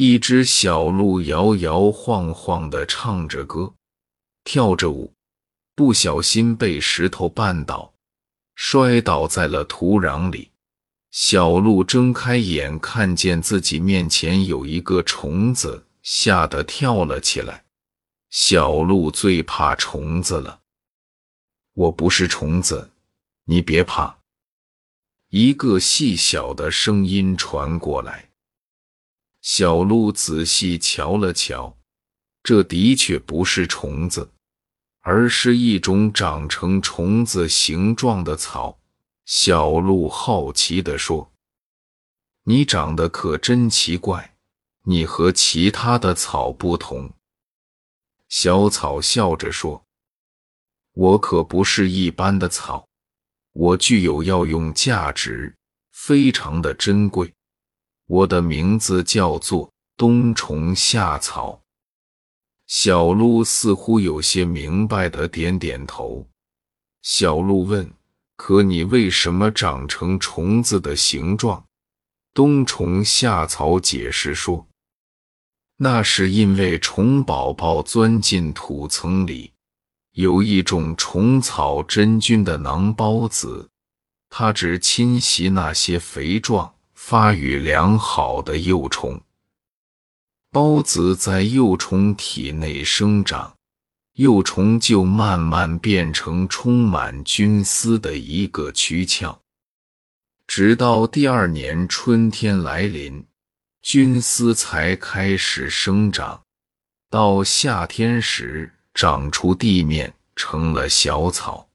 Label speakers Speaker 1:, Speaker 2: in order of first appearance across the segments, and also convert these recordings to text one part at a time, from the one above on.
Speaker 1: 一只小鹿摇摇晃晃地唱着歌，跳着舞，不小心被石头绊倒，摔倒在了土壤里。小鹿睁开眼，看见自己面前有一个虫子，吓得跳了起来。小鹿最怕虫子了。我不是虫子，你别怕。一个细小的声音传过来。小鹿仔细瞧了瞧，这的确不是虫子，而是一种长成虫子形状的草。小鹿好奇地说：“你长得可真奇怪，你和其他的草不同。”小草笑着说：“我可不是一般的草，我具有药用价值，非常的珍贵。我的名字叫做冬虫夏草。”小鹿似乎有些明白的点点头。小鹿问。可你为什么长成虫子的形状？冬虫夏草解释说：“那是因为虫宝宝钻进土层里，有一种虫草真菌的囊孢子，它只侵袭那些肥壮、发育良好的幼虫。孢子在幼虫体内生长。”幼虫就慢慢变成充满菌丝的一个躯壳，直到第二年春天来临，菌丝才开始生长。到夏天时，长出地面，成了小草。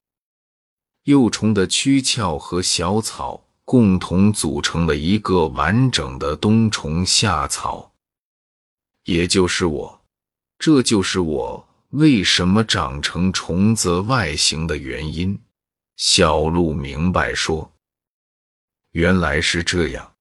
Speaker 1: 幼虫的躯壳和小草共同组成了一个完整的冬虫夏草，也就是我。这就是我。为什么长成虫子外形的原因？小鹿明白说：“原来是这样。”